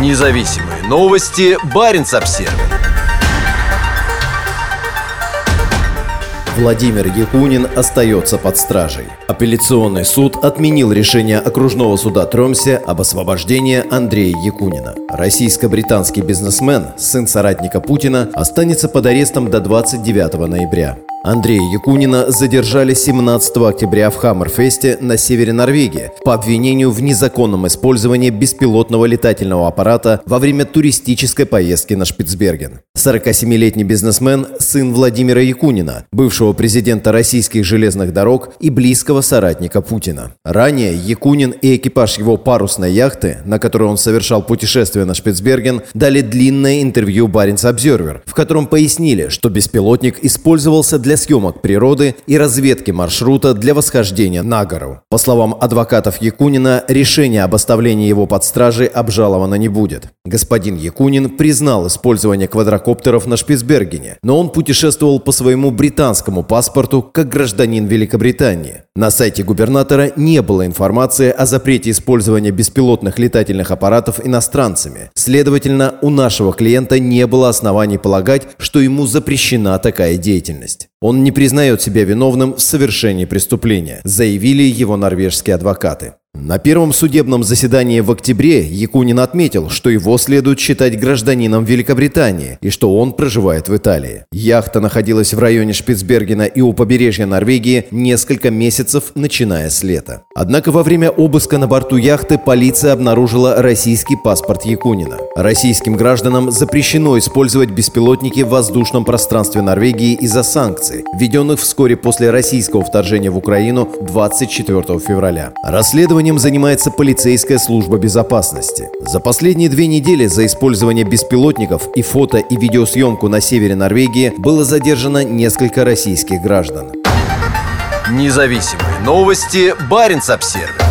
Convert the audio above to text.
Независимые новости. Барин обсерва Владимир Якунин остается под стражей. Апелляционный суд отменил решение окружного суда Тромсе об освобождении Андрея Якунина. Российско-британский бизнесмен, сын соратника Путина, останется под арестом до 29 ноября. Андрея Якунина задержали 17 октября в Хаммерфесте на севере Норвегии по обвинению в незаконном использовании беспилотного летательного аппарата во время туристической поездки на Шпицберген. 47-летний бизнесмен – сын Владимира Якунина, бывшего президента российских железных дорог и близкого соратника Путина. Ранее Якунин и экипаж его парусной яхты, на которой он совершал путешествие на Шпицберген, дали длинное интервью Баренц Обзервер, в котором пояснили, что беспилотник использовался для для съемок природы и разведки маршрута для восхождения на гору. По словам адвокатов Якунина, решение об оставлении его под стражей обжаловано не будет. Господин Якунин признал использование квадрокоптеров на Шпицбергене, но он путешествовал по своему британскому паспорту как гражданин Великобритании. На сайте губернатора не было информации о запрете использования беспилотных летательных аппаратов иностранцами. Следовательно, у нашего клиента не было оснований полагать, что ему запрещена такая деятельность. Он не признает себя виновным в совершении преступления, заявили его норвежские адвокаты. На первом судебном заседании в октябре Якунин отметил, что его следует считать гражданином Великобритании и что он проживает в Италии. Яхта находилась в районе Шпицбергена и у побережья Норвегии несколько месяцев, начиная с лета. Однако во время обыска на борту яхты полиция обнаружила российский паспорт Якунина. Российским гражданам запрещено использовать беспилотники в воздушном пространстве Норвегии из-за санкций, введенных вскоре после российского вторжения в Украину 24 февраля. Расследование Расследованием занимается полицейская служба безопасности. За последние две недели за использование беспилотников и фото- и видеосъемку на севере Норвегии было задержано несколько российских граждан. Независимые новости. Барин обсервис